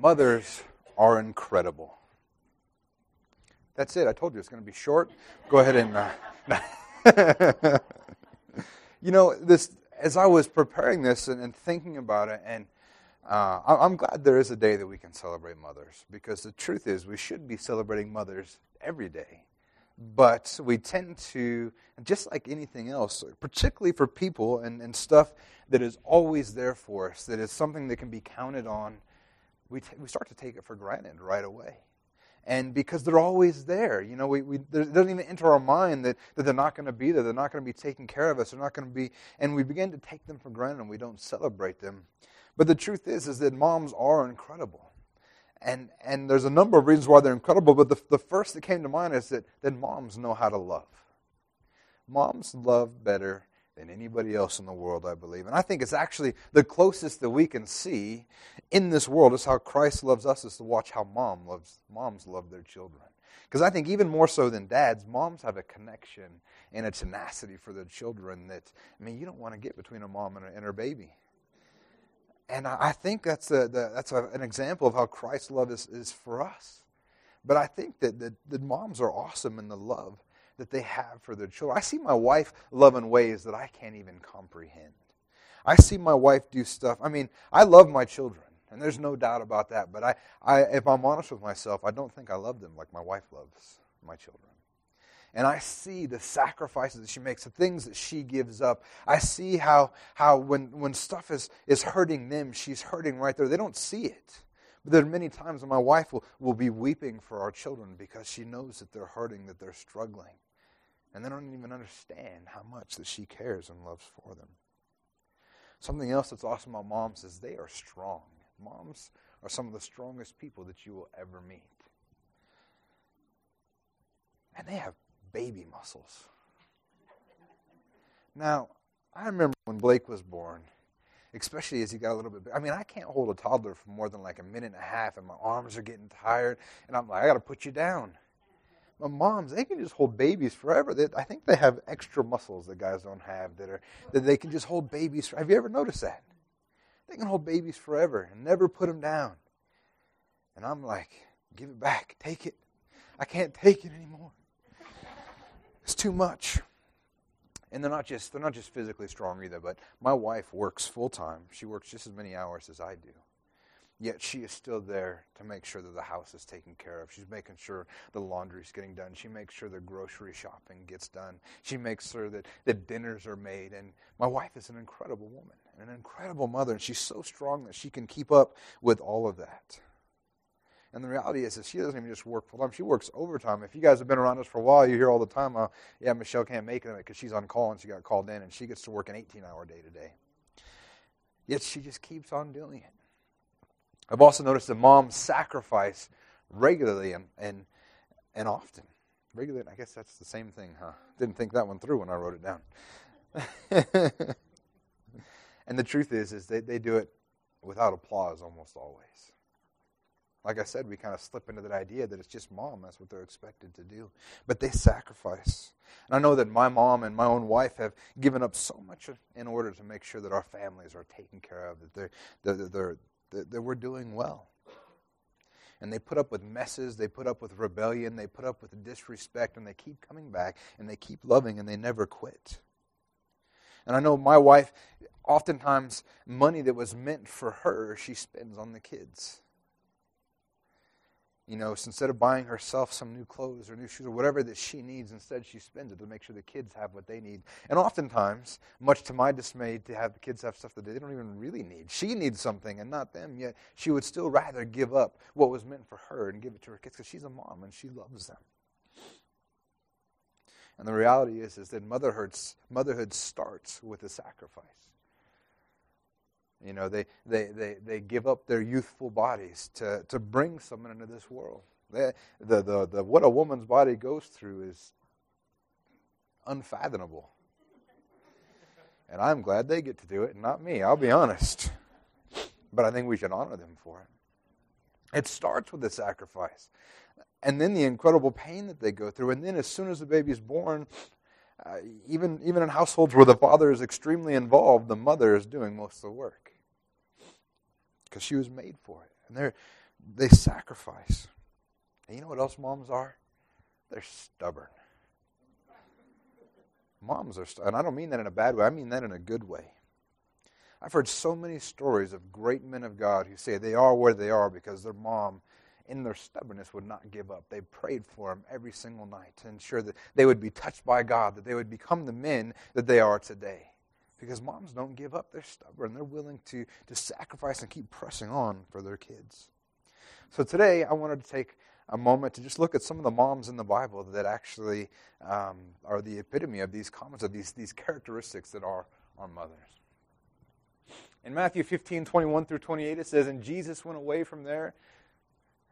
Mothers are incredible. That's it. I told you it's going to be short. Go ahead and. Uh, you know, this as I was preparing this and, and thinking about it, and uh, I'm glad there is a day that we can celebrate mothers because the truth is we should be celebrating mothers every day. But we tend to, just like anything else, particularly for people and, and stuff that is always there for us, that is something that can be counted on, we, t- we start to take it for granted right away. And because they're always there, you know, we, we, it doesn't even enter our mind that, that they're not going to be there, they're not going to be taking care of us, they're not going to be, and we begin to take them for granted and we don't celebrate them. But the truth is, is that moms are incredible. And, and there's a number of reasons why they're incredible, but the, the first that came to mind is that, that moms know how to love. Moms love better than anybody else in the world, I believe. And I think it's actually the closest that we can see in this world is how Christ loves us is to watch how mom loves moms love their children. Because I think even more so than dads, moms have a connection and a tenacity for their children that, I mean, you don't want to get between a mom and, and her baby. And I, I think that's, a, the, that's a, an example of how Christ's love is, is for us. But I think that, that, that moms are awesome in the love that they have for their children. I see my wife love in ways that I can't even comprehend. I see my wife do stuff. I mean, I love my children, and there's no doubt about that. But I, I, if I'm honest with myself, I don't think I love them like my wife loves my children. And I see the sacrifices that she makes, the things that she gives up. I see how, how when, when stuff is, is hurting them, she's hurting right there. They don't see it. But there are many times when my wife will, will be weeping for our children because she knows that they're hurting, that they're struggling. And they don't even understand how much that she cares and loves for them. Something else that's awesome about moms is they are strong. Moms are some of the strongest people that you will ever meet. And they have baby muscles. Now, I remember when Blake was born, especially as he got a little bit bigger. I mean, I can't hold a toddler for more than like a minute and a half, and my arms are getting tired, and I'm like, I got to put you down. But moms, they can just hold babies forever. They, I think they have extra muscles that guys don't have that are that they can just hold babies. Have you ever noticed that? They can hold babies forever and never put them down. And I'm like, give it back, take it. I can't take it anymore. It's too much. And they're not just they're not just physically strong either, but my wife works full time. She works just as many hours as I do. Yet she is still there to make sure that the house is taken care of. She's making sure the laundry is getting done. She makes sure the grocery shopping gets done. She makes sure that the dinners are made. And my wife is an incredible woman, an incredible mother, and she's so strong that she can keep up with all of that. And the reality is that she doesn't even just work full time; she works overtime. If you guys have been around us for a while, you hear all the time, uh, "Yeah, Michelle can't make it because she's on call and she got called in, and she gets to work an 18-hour day today." Yet she just keeps on doing it. I've also noticed that moms sacrifice regularly and, and, and often. Regularly, I guess that's the same thing, huh? Didn't think that one through when I wrote it down. and the truth is, is they, they do it without applause almost always. Like I said, we kind of slip into that idea that it's just mom. That's what they're expected to do. But they sacrifice. And I know that my mom and my own wife have given up so much in order to make sure that our families are taken care of, that they're, that they're, that, that we're doing well. And they put up with messes, they put up with rebellion, they put up with disrespect, and they keep coming back and they keep loving and they never quit. And I know my wife, oftentimes, money that was meant for her, she spends on the kids you know, instead of buying herself some new clothes or new shoes or whatever that she needs, instead she spends it to make sure the kids have what they need. And oftentimes, much to my dismay, to have the kids have stuff that they don't even really need. She needs something and not them, yet she would still rather give up what was meant for her and give it to her kids because she's a mom and she loves them. And the reality is, is that motherhood, motherhood starts with a sacrifice. You know, they, they, they, they give up their youthful bodies to, to bring someone into this world. They, the, the, the, what a woman's body goes through is unfathomable. And I'm glad they get to do it, and not me, I'll be honest. But I think we should honor them for it. It starts with the sacrifice, and then the incredible pain that they go through. And then, as soon as the baby is born, uh, even, even in households where the father is extremely involved, the mother is doing most of the work because she was made for it. And there, they sacrifice. And you know what else moms are? They're stubborn. Moms are, and I don't mean that in a bad way, I mean that in a good way. I've heard so many stories of great men of God who say they are where they are because their mom, in their stubbornness, would not give up. They prayed for them every single night to ensure that they would be touched by God, that they would become the men that they are today. Because moms don't give up. They're stubborn. They're willing to, to sacrifice and keep pressing on for their kids. So today, I wanted to take a moment to just look at some of the moms in the Bible that actually um, are the epitome of these comments, of these, these characteristics that are our mothers. In Matthew 15, 21 through 28, it says, And Jesus went away from there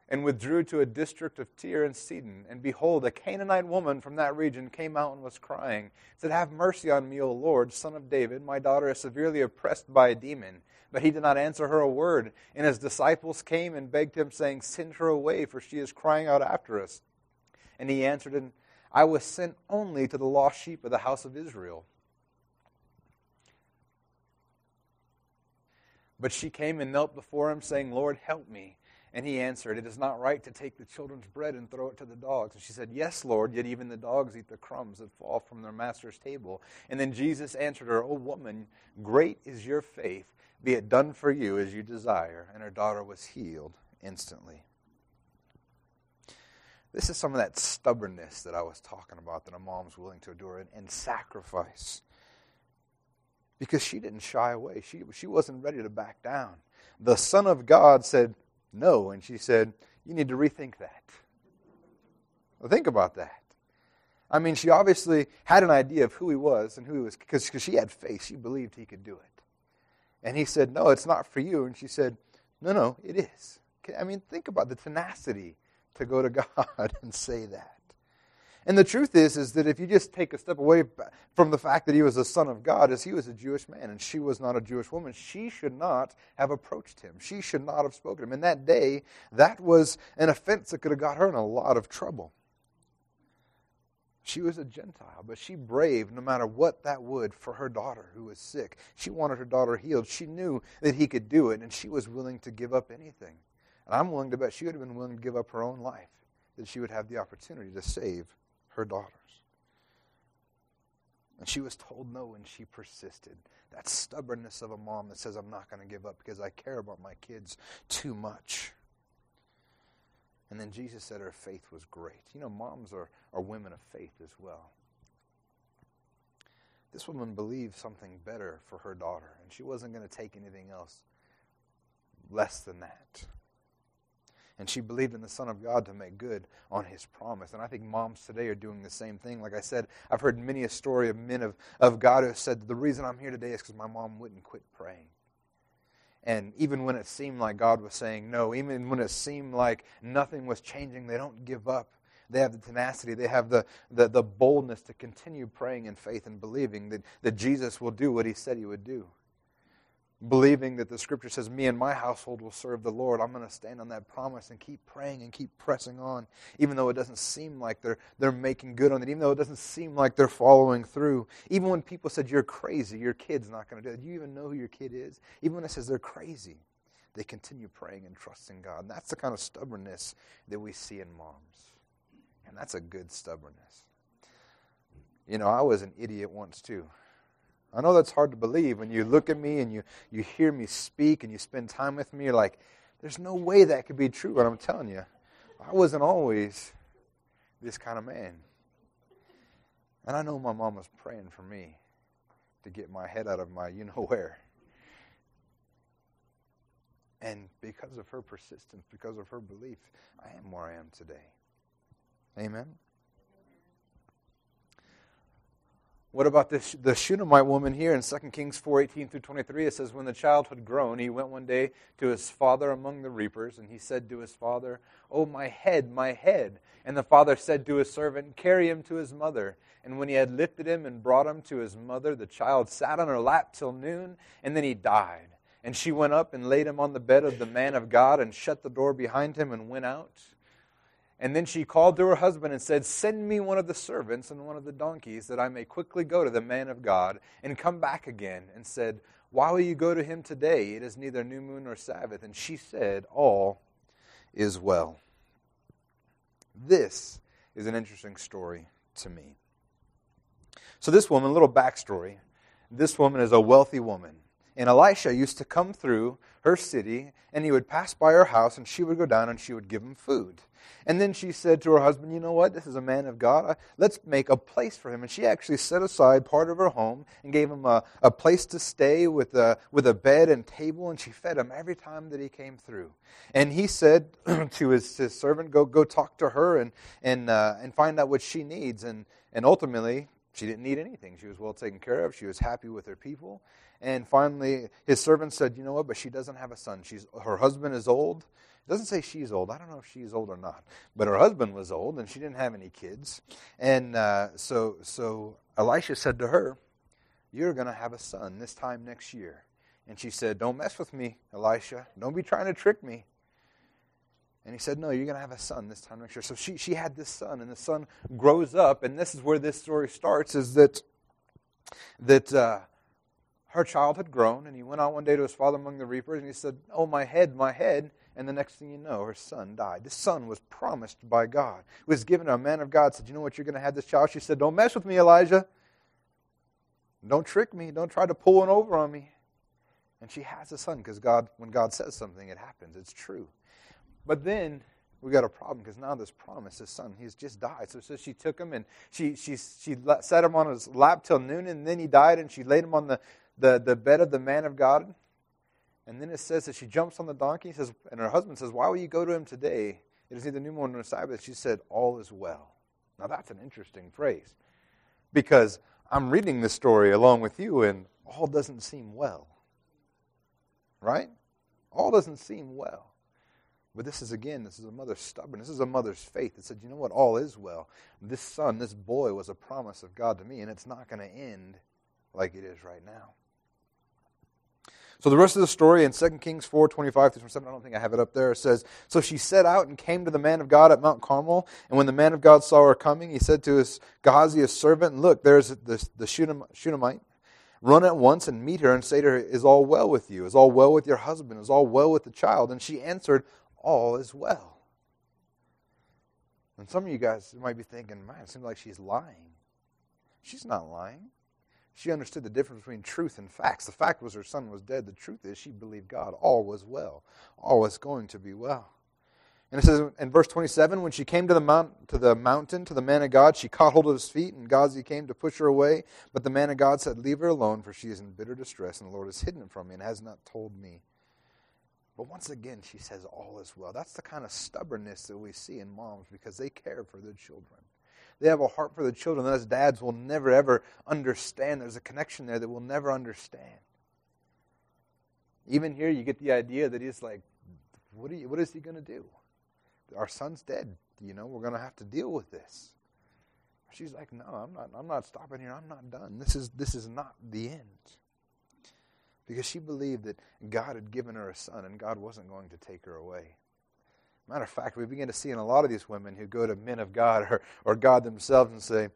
and withdrew to a district of Tyre and Sidon. And behold, a Canaanite woman from that region came out and was crying, said, Have mercy on me, O Lord, son of David. My daughter is severely oppressed by a demon. But he did not answer her a word. And his disciples came and begged him, saying, Send her away, for she is crying out after us. And he answered, and I was sent only to the lost sheep of the house of Israel. But she came and knelt before him, saying, Lord, help me. And he answered, It is not right to take the children's bread and throw it to the dogs. And she said, Yes, Lord, yet even the dogs eat the crumbs that fall from their master's table. And then Jesus answered her, O woman, great is your faith. Be it done for you as you desire. And her daughter was healed instantly. This is some of that stubbornness that I was talking about that a mom's willing to endure and, and sacrifice. Because she didn't shy away. She, she wasn't ready to back down. The Son of God said, no. And she said, You need to rethink that. Well, think about that. I mean, she obviously had an idea of who he was and who he was, because she had faith. She believed he could do it. And he said, No, it's not for you. And she said, No, no, it is. I mean, think about the tenacity to go to God and say that. And the truth is, is that if you just take a step away from the fact that he was the son of God, as he was a Jewish man and she was not a Jewish woman, she should not have approached him. She should not have spoken to him. In that day, that was an offense that could have got her in a lot of trouble. She was a Gentile, but she braved no matter what that would for her daughter who was sick. She wanted her daughter healed. She knew that he could do it, and she was willing to give up anything. And I'm willing to bet she would have been willing to give up her own life that she would have the opportunity to save her daughters. And she was told no, and she persisted. That stubbornness of a mom that says, I'm not going to give up because I care about my kids too much. And then Jesus said her faith was great. You know, moms are, are women of faith as well. This woman believed something better for her daughter, and she wasn't going to take anything else less than that and she believed in the Son of God to make good on his promise. And I think moms today are doing the same thing. Like I said, I've heard many a story of men of, of God who said, The reason I'm here today is because my mom wouldn't quit praying. And even when it seemed like God was saying no, even when it seemed like nothing was changing, they don't give up. They have the tenacity, they have the, the, the boldness to continue praying in faith and believing that, that Jesus will do what he said he would do believing that the scripture says, Me and my household will serve the Lord, I'm going to stand on that promise and keep praying and keep pressing on, even though it doesn't seem like they're, they're making good on it, even though it doesn't seem like they're following through. Even when people said, You're crazy, your kid's not going to do it. Do you even know who your kid is? Even when it says they're crazy, they continue praying and trusting God. And that's the kind of stubbornness that we see in moms. And that's a good stubbornness. You know, I was an idiot once too. I know that's hard to believe when you look at me and you, you hear me speak and you spend time with me. You're like, there's no way that could be true. But I'm telling you, I wasn't always this kind of man. And I know my mom was praying for me to get my head out of my you know where. And because of her persistence, because of her belief, I am where I am today. Amen. What about this, the Shunammite woman here in 2 Kings 4 18 through 23? It says, When the child had grown, he went one day to his father among the reapers, and he said to his father, Oh, my head, my head. And the father said to his servant, Carry him to his mother. And when he had lifted him and brought him to his mother, the child sat on her lap till noon, and then he died. And she went up and laid him on the bed of the man of God, and shut the door behind him, and went out. And then she called to her husband and said, Send me one of the servants and one of the donkeys, that I may quickly go to the man of God and come back again. And said, Why will you go to him today? It is neither new moon nor Sabbath. And she said, All is well. This is an interesting story to me. So, this woman, a little backstory this woman is a wealthy woman. And Elisha used to come through her city, and he would pass by her house, and she would go down and she would give him food. And then she said to her husband, You know what? This is a man of God. Let's make a place for him. And she actually set aside part of her home and gave him a, a place to stay with a, with a bed and table, and she fed him every time that he came through. And he said to his, his servant, Go, go talk to her and, and, uh, and find out what she needs. And, and ultimately, she didn't need anything. She was well taken care of. She was happy with her people. And finally, his servant said, You know what? But she doesn't have a son. She's, her husband is old. It doesn't say she's old. I don't know if she's old or not. But her husband was old, and she didn't have any kids. And uh, so, so Elisha said to her, You're going to have a son this time next year. And she said, Don't mess with me, Elisha. Don't be trying to trick me. And he said, No, you're going to have a son this time next year. So she, she had this son, and the son grows up. And this is where this story starts is that, that uh, her child had grown, and he went out one day to his father among the reapers, and he said, Oh, my head, my head. And the next thing you know, her son died. This son was promised by God. Was given to a man of God, said, You know what, you're going to have this child? She said, Don't mess with me, Elijah. Don't trick me. Don't try to pull one over on me. And she has a son because God, when God says something, it happens. It's true. But then we got a problem because now this promise, his son, he's just died. So, so she took him and she, she, she set him on his lap till noon, and then he died, and she laid him on the, the, the bed of the man of God. And then it says that she jumps on the donkey, says, and her husband says, Why will you go to him today? It is neither new moon nor Sabbath. She said, All is well. Now that's an interesting phrase because I'm reading this story along with you, and all doesn't seem well. Right? All doesn't seem well. But this is, again, this is a mother's stubborn. This is a mother's faith that said, you know what, all is well. This son, this boy was a promise of God to me, and it's not going to end like it is right now. So the rest of the story in 2 Kings 4, 25 through 27, I don't think I have it up there, it says, So she set out and came to the man of God at Mount Carmel. And when the man of God saw her coming, he said to his Gehazi, his servant, Look, there's the, the Shunammite. Run at once and meet her and say to her, Is all well with you? Is all well with your husband? Is all well with the child? And she answered, all is well. And some of you guys might be thinking, man, it seems like she's lying. She's not lying. She understood the difference between truth and facts. The fact was her son was dead. The truth is she believed God. All was well. All was going to be well. And it says in verse 27, when she came to the, mount, to the mountain, to the man of God, she caught hold of his feet, and Gehazi came to push her away. But the man of God said, Leave her alone, for she is in bitter distress, and the Lord has hidden it from me and has not told me. But once again, she says, All is well. That's the kind of stubbornness that we see in moms because they care for their children. They have a heart for the children that us dads will never, ever understand. There's a connection there that we'll never understand. Even here, you get the idea that he's like, What, you, what is he going to do? Our son's dead. You know, we're going to have to deal with this. She's like, No, I'm not, I'm not stopping here. I'm not done. This is, this is not the end because she believed that God had given her a son and God wasn't going to take her away. Matter of fact, we begin to see in a lot of these women who go to men of God or, or God themselves and say,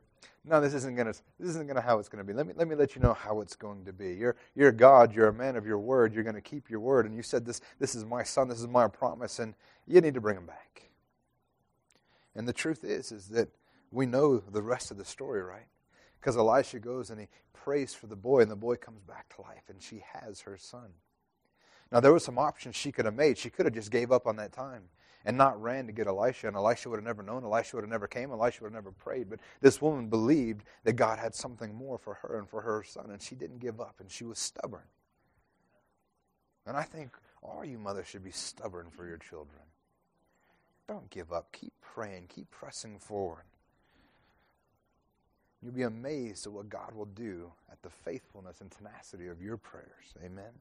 no, this isn't gonna this isn't gonna how it's gonna be. Let me let me let you know how it's going to be. You're you're God, you're a man of your word, you're gonna keep your word, and you said this this is my son, this is my promise, and you need to bring him back. And the truth is, is that we know the rest of the story, right? Because Elisha goes and he prays for the boy, and the boy comes back to life, and she has her son. Now, there were some options she could have made. She could have just gave up on that time and not ran to get Elisha, and Elisha would have never known. Elisha would have never came. Elisha would have never prayed. But this woman believed that God had something more for her and for her son, and she didn't give up, and she was stubborn. And I think all you mothers should be stubborn for your children. Don't give up. Keep praying. Keep pressing forward. You'll be amazed at what God will do at the faithfulness and tenacity of your prayers. Amen.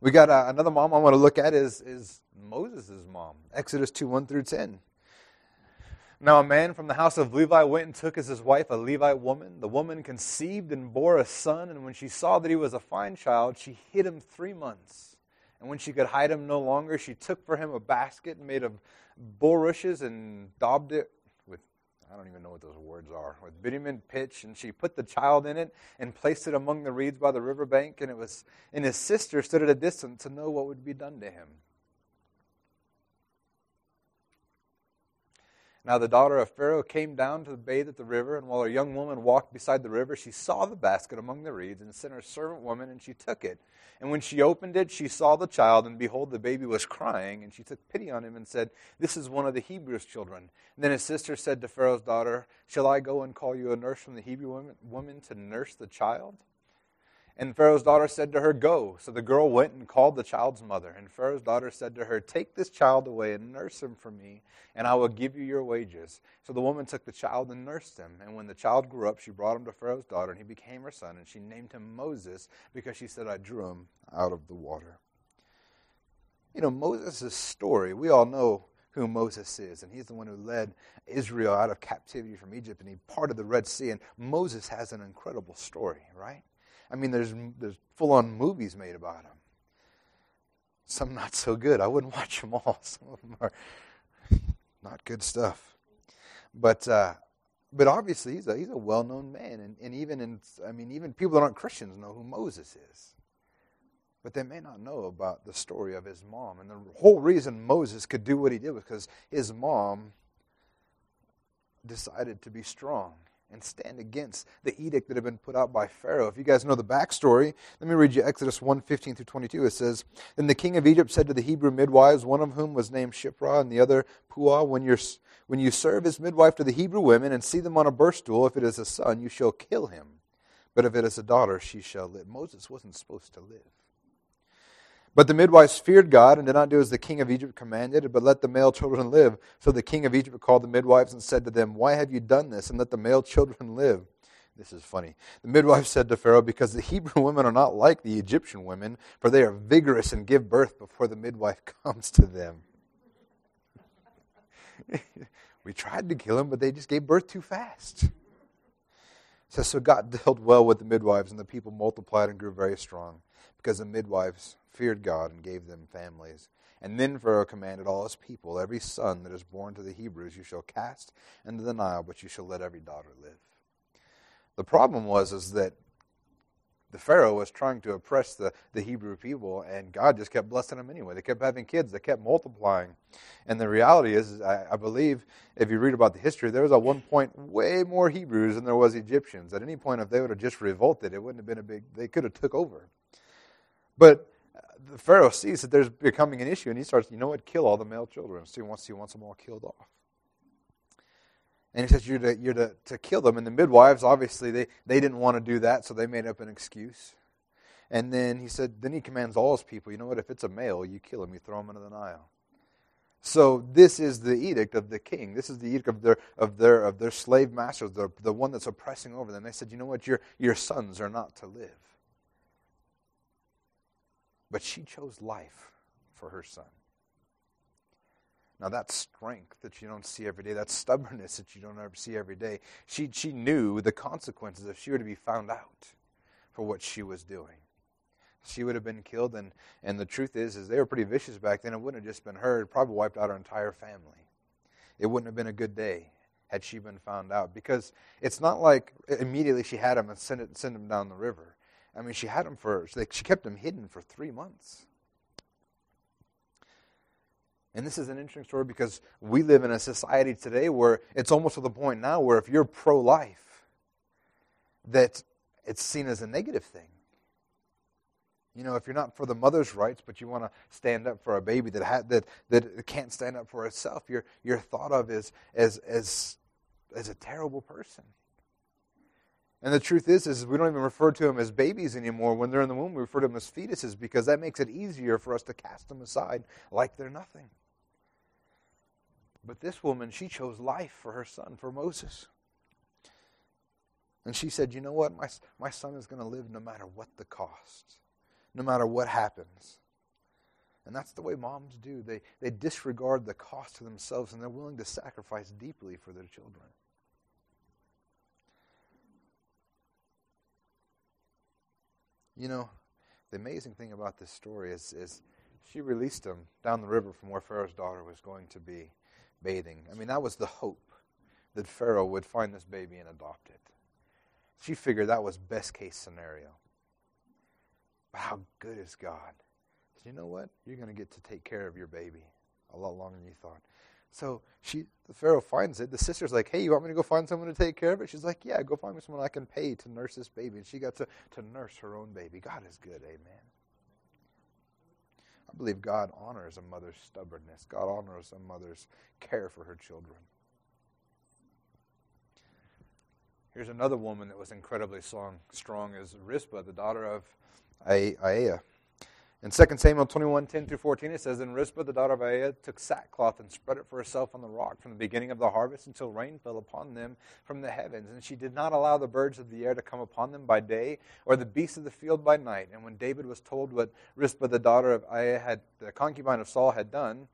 We got uh, another mom I want to look at is, is Moses' mom. Exodus 2 1 through 10. Now, a man from the house of Levi went and took as his wife a Levite woman. The woman conceived and bore a son, and when she saw that he was a fine child, she hid him three months. And when she could hide him no longer, she took for him a basket made of bulrushes and daubed it with, I don't even know what those words are, with bitumen pitch, and she put the child in it and placed it among the reeds by the riverbank, and it was and his sister stood at a distance to know what would be done to him. Now the daughter of Pharaoh came down to bathe at the river, and while a young woman walked beside the river, she saw the basket among the reeds, and sent her servant woman, and she took it. And when she opened it, she saw the child, and behold, the baby was crying, and she took pity on him and said, This is one of the Hebrews' children. And then his sister said to Pharaoh's daughter, Shall I go and call you a nurse from the Hebrew woman, woman to nurse the child? And Pharaoh's daughter said to her, Go. So the girl went and called the child's mother. And Pharaoh's daughter said to her, Take this child away and nurse him for me, and I will give you your wages. So the woman took the child and nursed him. And when the child grew up, she brought him to Pharaoh's daughter, and he became her son. And she named him Moses because she said, I drew him out of the water. You know, Moses' story, we all know who Moses is, and he's the one who led Israel out of captivity from Egypt, and he parted the Red Sea. And Moses has an incredible story, right? I mean, there's, there's full on movies made about him. Some not so good. I wouldn't watch them all. Some of them are not good stuff. But, uh, but obviously, he's a, he's a well known man. And, and even in, I mean, even people that aren't Christians know who Moses is. But they may not know about the story of his mom. And the whole reason Moses could do what he did was because his mom decided to be strong and stand against the edict that had been put out by Pharaoh. If you guys know the backstory, let me read you Exodus 1 15 through 22. It says, Then the king of Egypt said to the Hebrew midwives, one of whom was named Shiphrah and the other Puah, when, you're, when you serve as midwife to the Hebrew women and see them on a birth stool, if it is a son, you shall kill him. But if it is a daughter, she shall live. Moses wasn't supposed to live. But the midwives feared God and did not do as the king of Egypt commanded, but let the male children live. So the king of Egypt called the midwives and said to them, Why have you done this? And let the male children live. This is funny. The midwife said to Pharaoh, Because the Hebrew women are not like the Egyptian women, for they are vigorous and give birth before the midwife comes to them. we tried to kill them, but they just gave birth too fast. Says, So God dealt well with the midwives, and the people multiplied and grew very strong, because the midwives feared God and gave them families. And then Pharaoh commanded all his people, Every son that is born to the Hebrews you shall cast into the Nile, but you shall let every daughter live. The problem was is that the Pharaoh was trying to oppress the, the Hebrew people, and God just kept blessing them anyway. They kept having kids, they kept multiplying. And the reality is, I, I believe, if you read about the history, there was at one point way more Hebrews than there was Egyptians. At any point, if they would have just revolted, it wouldn't have been a big, they could have took over. But the Pharaoh sees that there's becoming an issue, and he starts, you know what, kill all the male children. So he wants, he wants them all killed off. And he says, you're, to, you're to, to kill them. And the midwives, obviously, they, they didn't want to do that, so they made up an excuse. And then he said, then he commands all his people, you know what, if it's a male, you kill him, you throw him into the Nile. So this is the edict of the king. This is the edict of their of their of their slave masters, the, the one that's oppressing over them. They said, you know what, your your sons are not to live. But she chose life for her son. Now, that strength that you don't see every day. that stubbornness that you don't ever see every day. She, she knew the consequences if she were to be found out for what she was doing. She would have been killed, and, and the truth is, is they were pretty vicious back then. It wouldn't have just been her; it probably wiped out her entire family. It wouldn't have been a good day had she been found out, because it's not like immediately she had him and sent it, sent him down the river. I mean, she had him for, she kept them hidden for three months. And this is an interesting story because we live in a society today where it's almost to the point now where if you're pro life, that it's seen as a negative thing. You know, if you're not for the mother's rights, but you want to stand up for a baby that ha- that that can't stand up for itself, you're you're thought of as as as as a terrible person. And the truth is, is we don't even refer to them as babies anymore. When they're in the womb, we refer to them as fetuses because that makes it easier for us to cast them aside like they're nothing. But this woman, she chose life for her son, for Moses. And she said, You know what? My, my son is going to live no matter what the cost, no matter what happens. And that's the way moms do. They, they disregard the cost to themselves and they're willing to sacrifice deeply for their children. You know, the amazing thing about this story is, is she released him down the river from where Pharaoh's daughter was going to be bathing. I mean, that was the hope that Pharaoh would find this baby and adopt it. She figured that was best case scenario. But how good is God? You know what? You're going to get to take care of your baby a lot longer than you thought. So she, the Pharaoh finds it. The sister's like, "Hey, you want me to go find someone to take care of it?" She's like, "Yeah, go find me someone I can pay to nurse this baby." And she got to to nurse her own baby. God is good, Amen. I believe God honors a mother's stubbornness. God honors a mother's care for her children. Here's another woman that was incredibly strong, strong as Rizpah, the daughter of Aiah. In 2 Samuel 21, 10 through 14, it says, And Rizpah, the daughter of Aiah, took sackcloth and spread it for herself on the rock from the beginning of the harvest until rain fell upon them from the heavens. And she did not allow the birds of the air to come upon them by day, or the beasts of the field by night. And when David was told what Rizpah, the daughter of Aiah, had, the concubine of Saul, had done,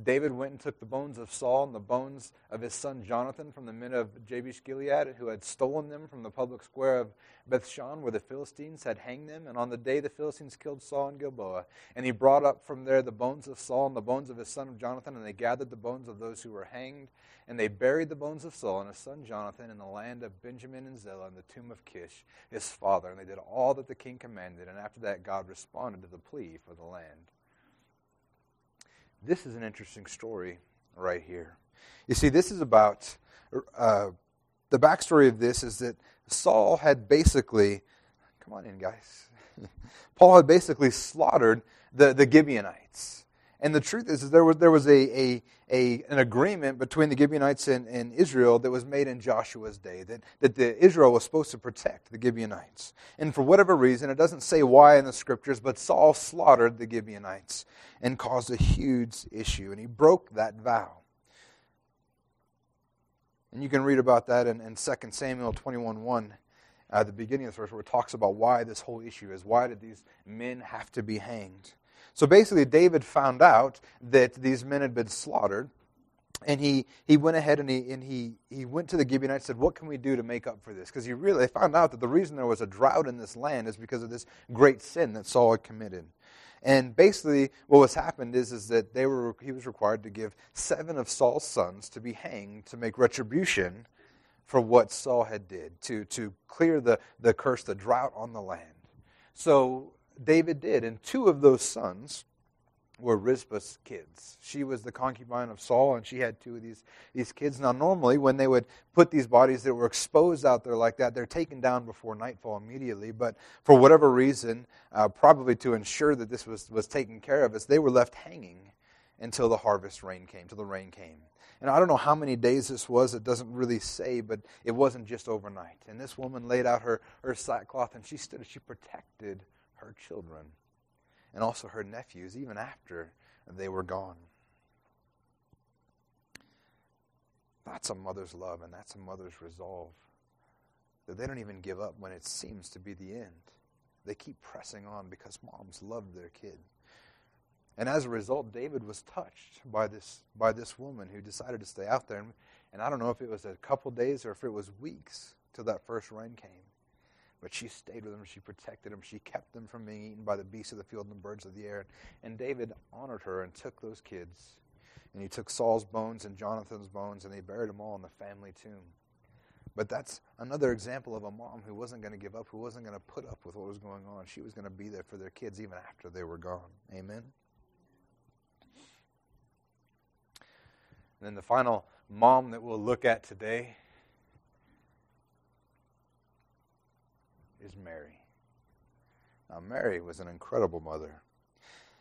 David went and took the bones of Saul and the bones of his son Jonathan from the men of Jabesh Gilead, who had stolen them from the public square of Bethshan, where the Philistines had hanged them. And on the day the Philistines killed Saul in Gilboa, and he brought up from there the bones of Saul and the bones of his son Jonathan, and they gathered the bones of those who were hanged, and they buried the bones of Saul and his son Jonathan in the land of Benjamin and Zelah in the tomb of Kish, his father. And they did all that the king commanded. And after that, God responded to the plea for the land. This is an interesting story right here. You see, this is about uh, the backstory of this is that Saul had basically, come on in, guys. Paul had basically slaughtered the, the Gibeonites. And the truth is, is there was, there was a, a, a, an agreement between the Gibeonites and, and Israel that was made in Joshua's day, that, that the, Israel was supposed to protect the Gibeonites. And for whatever reason, it doesn't say why in the scriptures, but Saul slaughtered the Gibeonites and caused a huge issue. And he broke that vow. And you can read about that in, in 2 Samuel 21 1 at the beginning of the verse where it talks about why this whole issue is. Why did these men have to be hanged? So basically, David found out that these men had been slaughtered. And he, he went ahead and, he, and he, he went to the Gibeonites and said, What can we do to make up for this? Because he really found out that the reason there was a drought in this land is because of this great sin that Saul had committed. And basically, what was happened is, is that they were, he was required to give seven of Saul's sons to be hanged to make retribution for what Saul had did, to, to clear the, the curse, the drought on the land. So David did. And two of those sons were Rizpah's kids. She was the concubine of Saul, and she had two of these, these kids. Now, normally, when they would put these bodies that were exposed out there like that, they're taken down before nightfall immediately. But for whatever reason, uh, probably to ensure that this was, was taken care of, as they were left hanging until the harvest rain came, till the rain came. And I don't know how many days this was, it doesn't really say, but it wasn't just overnight. And this woman laid out her, her sackcloth and she stood, she protected her children and also her nephews, even after they were gone. That's a mother's love and that's a mother's resolve. That they don't even give up when it seems to be the end. They keep pressing on because moms love their kid. And as a result, David was touched by this, by this woman who decided to stay out there. And, and I don't know if it was a couple days or if it was weeks till that first rain came. But she stayed with them. She protected them. She kept them from being eaten by the beasts of the field and the birds of the air. And David honored her and took those kids. And he took Saul's bones and Jonathan's bones and they buried them all in the family tomb. But that's another example of a mom who wasn't going to give up, who wasn't going to put up with what was going on. She was going to be there for their kids even after they were gone. Amen? And then the final mom that we'll look at today is Mary. Now, Mary was an incredible mother.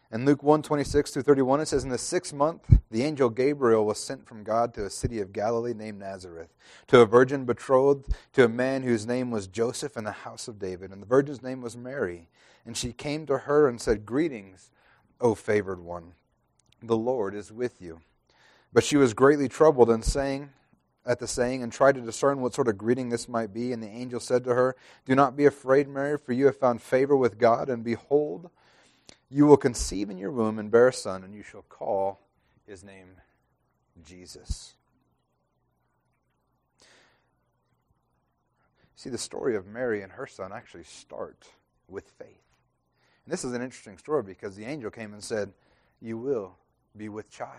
In Luke 1 26 through 31, it says, In the sixth month, the angel Gabriel was sent from God to a city of Galilee named Nazareth, to a virgin betrothed to a man whose name was Joseph in the house of David. And the virgin's name was Mary. And she came to her and said, Greetings, O favored one. The Lord is with you. But she was greatly troubled and saying, at the saying and tried to discern what sort of greeting this might be. And the angel said to her, Do not be afraid, Mary, for you have found favor with God, and behold, you will conceive in your womb and bear a son, and you shall call his name Jesus. See, the story of Mary and her son actually start with faith. And this is an interesting story because the angel came and said, You will be with child.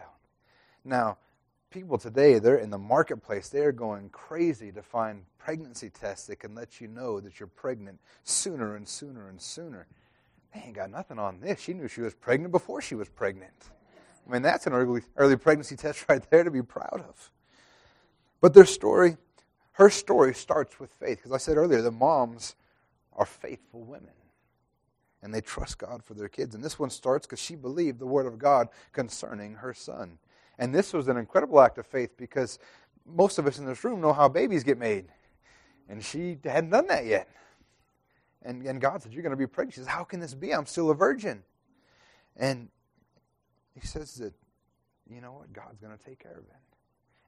Now, people today, they're in the marketplace, they're going crazy to find pregnancy tests that can let you know that you're pregnant sooner and sooner and sooner. They ain't got nothing on this. She knew she was pregnant before she was pregnant. I mean, that's an early, early pregnancy test right there to be proud of. But their story, her story starts with faith. Because I said earlier, the moms are faithful women. And they trust God for their kids. And this one starts because she believed the word of God concerning her son. And this was an incredible act of faith because most of us in this room know how babies get made. And she hadn't done that yet. And, and God said, You're going to be pregnant. She says, How can this be? I'm still a virgin. And he says that, you know what? God's going to take care of it.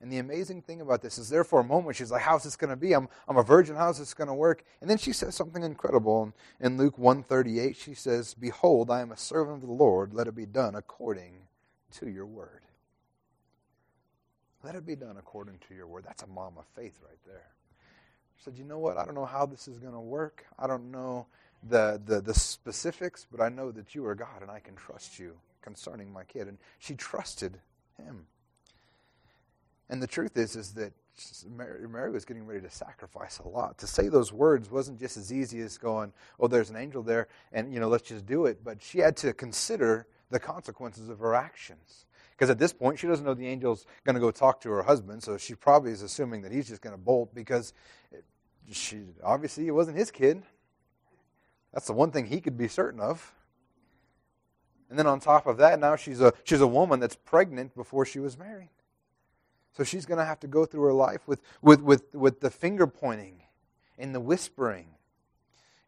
And the amazing thing about this is there for a moment she's like, How's this going to be? I'm, I'm a virgin. How's this going to work? And then she says something incredible. In Luke 138, she says, Behold, I am a servant of the Lord. Let it be done according to your word. Let it be done according to your word. That's a mom of faith right there. She said, You know what? I don't know how this is going to work. I don't know the, the, the specifics, but I know that you are God and I can trust you concerning my kid. And she trusted him. And the truth is, is that Mary, Mary, was getting ready to sacrifice a lot. To say those words wasn't just as easy as going, "Oh, there's an angel there," and you know, let's just do it. But she had to consider the consequences of her actions. Because at this point, she doesn't know the angel's going to go talk to her husband, so she probably is assuming that he's just going to bolt because she obviously it wasn't his kid. That's the one thing he could be certain of. And then on top of that, now she's a she's a woman that's pregnant before she was married. So she's going to have to go through her life with, with, with, with the finger pointing and the whispering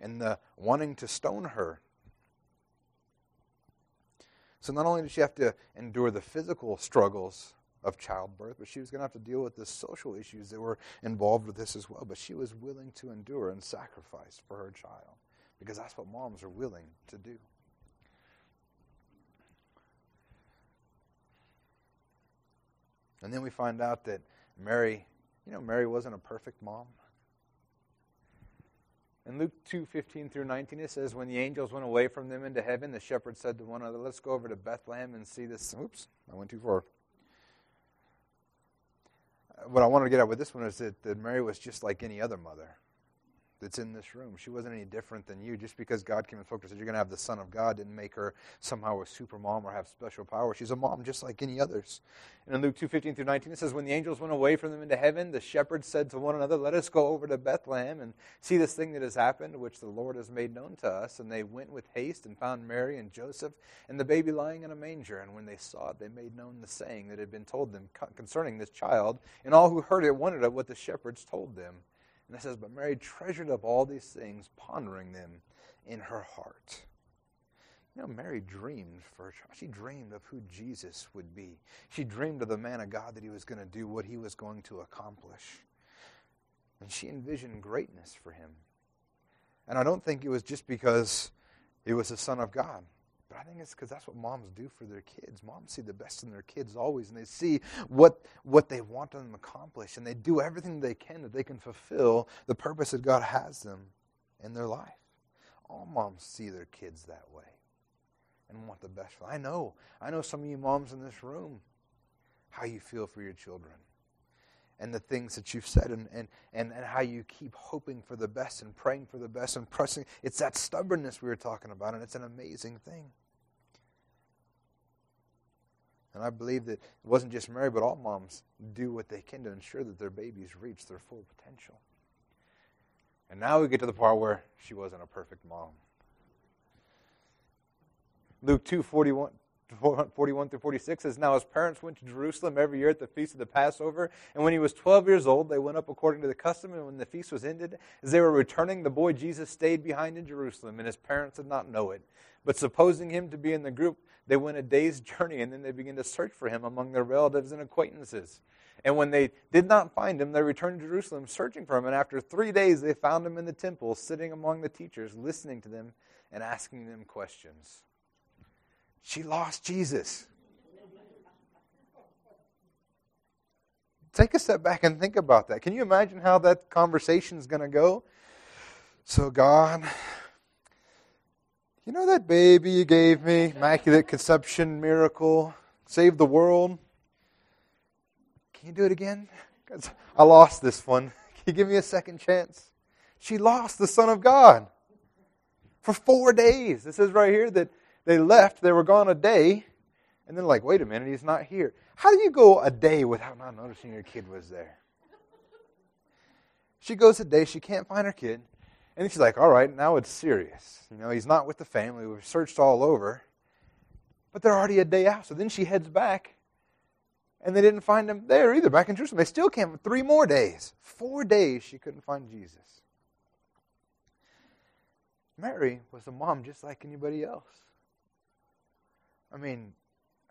and the wanting to stone her so not only did she have to endure the physical struggles of childbirth, but she was going to have to deal with the social issues that were involved with this as well. But she was willing to endure and sacrifice for her child because that's what moms are willing to do. And then we find out that Mary, you know, Mary wasn't a perfect mom. In Luke 2 15 through 19, it says, When the angels went away from them into heaven, the shepherds said to one another, Let's go over to Bethlehem and see this. Oops, I went too far. Uh, what I wanted to get at with this one is that, that Mary was just like any other mother that's in this room. She wasn't any different than you. Just because God came and spoke to her said, You're going to have the Son of God, didn't make her somehow a super mom or have special power. She's a mom just like any others. And in Luke 2 15 through 19, it says, When the angels went away from them into heaven, the shepherds said to one another, Let us go over to Bethlehem and see this thing that has happened, which the Lord has made known to us. And they went with haste and found Mary and Joseph and the baby lying in a manger. And when they saw it, they made known the saying that had been told them concerning this child. And all who heard it wondered at what the shepherds told them. And it says, But Mary treasured up all these things, pondering them in her heart. You know, Mary dreamed for she dreamed of who Jesus would be. She dreamed of the man of God that he was going to do, what he was going to accomplish. And she envisioned greatness for him. And I don't think it was just because he was the Son of God. But I think it's because that's what moms do for their kids. Moms see the best in their kids always, and they see what, what they want them to accomplish, and they do everything they can that they can fulfill the purpose that God has them in their life. All moms see their kids that way and want the best for them. I know. I know some of you moms in this room how you feel for your children and the things that you've said and, and, and, and how you keep hoping for the best and praying for the best and pressing. It's that stubbornness we were talking about, and it's an amazing thing. And I believe that it wasn't just Mary, but all moms do what they can to ensure that their babies reach their full potential. And now we get to the part where she wasn't a perfect mom. Luke 2 41, 41 through 46 says, Now his parents went to Jerusalem every year at the feast of the Passover. And when he was 12 years old, they went up according to the custom. And when the feast was ended, as they were returning, the boy Jesus stayed behind in Jerusalem, and his parents did not know it. But supposing him to be in the group, they went a day's journey, and then they began to search for him among their relatives and acquaintances. And when they did not find him, they returned to Jerusalem searching for him. And after three days, they found him in the temple, sitting among the teachers, listening to them and asking them questions. She lost Jesus. Take a step back and think about that. Can you imagine how that conversation is going to go? So, God, you know that baby you gave me, Immaculate Conception miracle, saved the world? Can you do it again? I lost this one. Can you give me a second chance? She lost the Son of God for four days. It says right here that they left, they were gone a day, and then, like, wait a minute, he's not here. How do you go a day without not noticing your kid was there? She goes a day, she can't find her kid, and she's like, all right, now it's serious. You know, he's not with the family. We've searched all over, but they're already a day out. So then she heads back, and they didn't find him there either, back in Jerusalem. They still came three more days. Four days she couldn't find Jesus. Mary was a mom just like anybody else. I mean,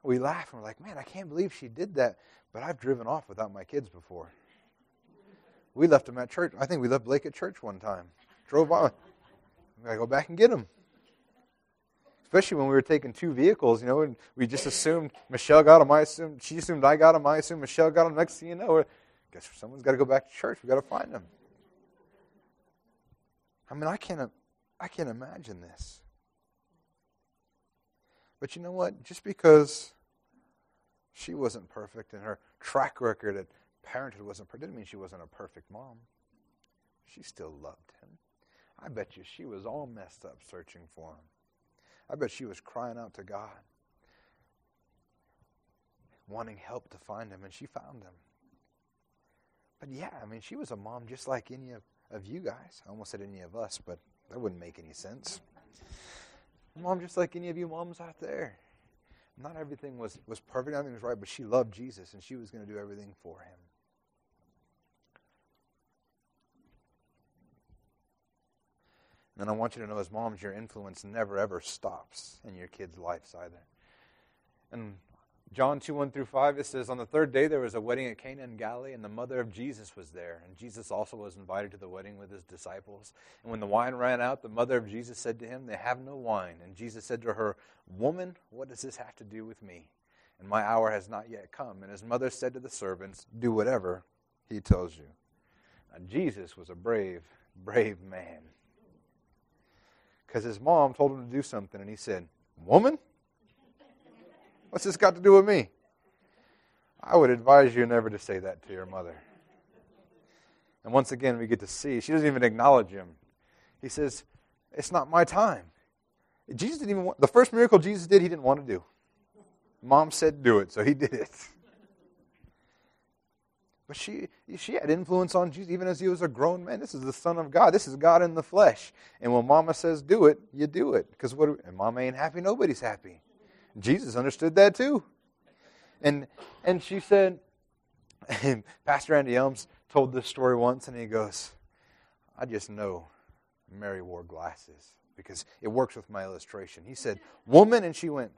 we laugh and we're like, man, I can't believe she did that. But I've driven off without my kids before. We left them at church. I think we left Blake at church one time. Drove by. We gotta go back and get them. Especially when we were taking two vehicles, you know, and we just assumed Michelle got them. I assumed she assumed I got them. I assumed Michelle got them. Next thing you know, I guess someone's got to go back to church. We got to find them. I mean, I can't. I can't imagine this. But you know what? Just because she wasn't perfect and her track record at parenthood wasn't perfect didn't mean she wasn't a perfect mom. She still loved him. I bet you she was all messed up searching for him. I bet she was crying out to God, wanting help to find him, and she found him. But yeah, I mean, she was a mom just like any of, of you guys. I almost said any of us, but that wouldn't make any sense. Mom, just like any of you moms out there. Not everything was, was perfect, nothing was right, but she loved Jesus and she was going to do everything for him. And I want you to know, as moms, your influence never ever stops in your kids' lives either. And John 2 1 through 5, it says, On the third day there was a wedding at Cana in Galilee, and the mother of Jesus was there. And Jesus also was invited to the wedding with his disciples. And when the wine ran out, the mother of Jesus said to him, They have no wine. And Jesus said to her, Woman, what does this have to do with me? And my hour has not yet come. And his mother said to the servants, Do whatever he tells you. Now, Jesus was a brave, brave man. Because his mom told him to do something, and he said, Woman? What's this got to do with me? I would advise you never to say that to your mother. And once again, we get to see, she doesn't even acknowledge him. He says, It's not my time. Jesus didn't even want, the first miracle Jesus did, he didn't want to do. Mom said, Do it, so he did it. But she, she had influence on Jesus even as he was a grown man. This is the Son of God. This is God in the flesh. And when Mama says do it, you do it. Because what? And Mama ain't happy. Nobody's happy. Jesus understood that too. And and she said, and Pastor Andy Elmes told this story once, and he goes, I just know Mary wore glasses because it works with my illustration. He said, Woman, and she went,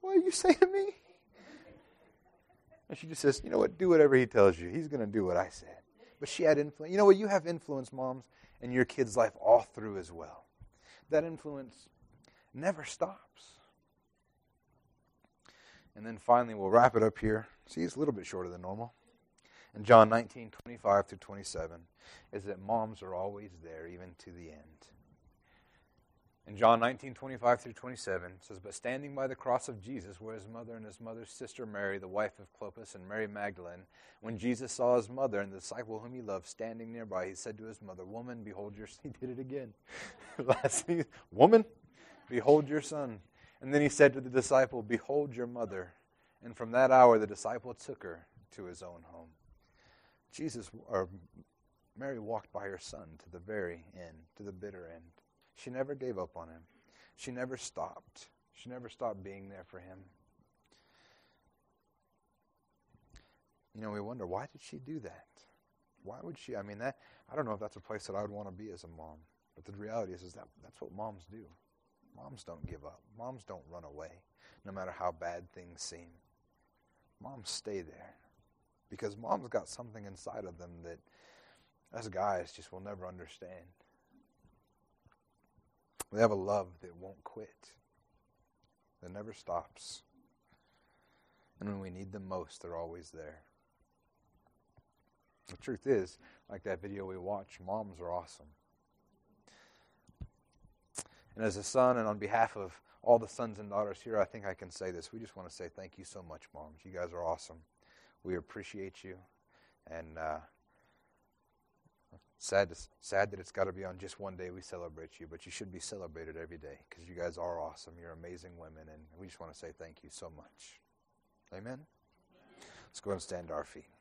What are you saying to me? And she just says, You know what? Do whatever he tells you. He's going to do what I said. But she had influence. You know what? You have influence, moms, in your kid's life all through as well. That influence never stops. And then finally, we'll wrap it up here. See, it's a little bit shorter than normal. In John 19, 25 through 27, is that moms are always there, even to the end. In John 19, 25 through 27, it says, But standing by the cross of Jesus were his mother and his mother's sister Mary, the wife of Clopas, and Mary Magdalene. When Jesus saw his mother and the disciple whom he loved standing nearby, he said to his mother, Woman, behold your... He did it again. Last thing, Woman, Behold your son. And then he said to the disciple, Behold your mother. And from that hour the disciple took her to his own home. Jesus or Mary walked by her son to the very end, to the bitter end. She never gave up on him. She never stopped. She never stopped being there for him. You know, we wonder why did she do that? Why would she? I mean, that I don't know if that's a place that I would want to be as a mom. But the reality is, is that that's what moms do. Moms don't give up. Moms don't run away, no matter how bad things seem. Moms stay there because moms got something inside of them that us guys just will never understand. They have a love that won't quit, that never stops. And when we need them most, they're always there. The truth is, like that video we watched, moms are awesome. And as a son, and on behalf of all the sons and daughters here, I think I can say this. We just want to say thank you so much, moms. You guys are awesome. We appreciate you. And uh, sad, to, sad that it's got to be on just one day we celebrate you, but you should be celebrated every day because you guys are awesome. You're amazing women, and we just want to say thank you so much. Amen? Let's go and stand to our feet.